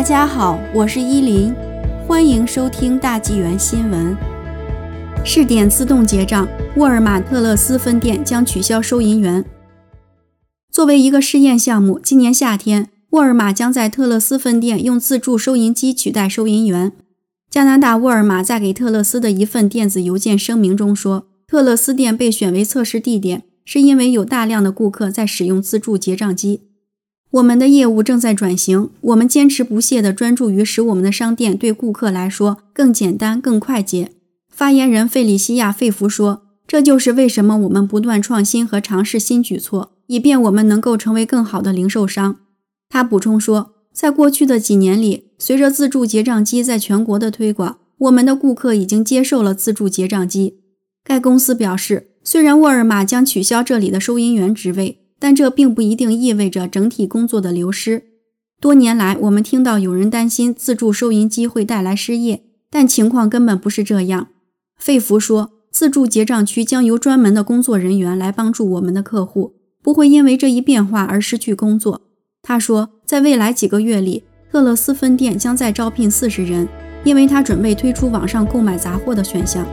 大家好，我是依林，欢迎收听大纪元新闻。试点自动结账，沃尔玛特勒斯分店将取消收银员。作为一个试验项目，今年夏天，沃尔玛将在特勒斯分店用自助收银机取代收银员。加拿大沃尔玛在给特勒斯的一份电子邮件声明中说，特勒斯店被选为测试地点，是因为有大量的顾客在使用自助结账机。我们的业务正在转型，我们坚持不懈地专注于使我们的商店对顾客来说更简单、更快捷。发言人费里西亚·费弗说：“这就是为什么我们不断创新和尝试新举措，以便我们能够成为更好的零售商。”他补充说：“在过去的几年里，随着自助结账机在全国的推广，我们的顾客已经接受了自助结账机。”该公司表示，虽然沃尔玛将取消这里的收银员职位。但这并不一定意味着整体工作的流失。多年来，我们听到有人担心自助收银机会带来失业，但情况根本不是这样。费弗说：“自助结账区将由专门的工作人员来帮助我们的客户，不会因为这一变化而失去工作。”他说：“在未来几个月里，特勒斯分店将在招聘四十人，因为他准备推出网上购买杂货的选项。”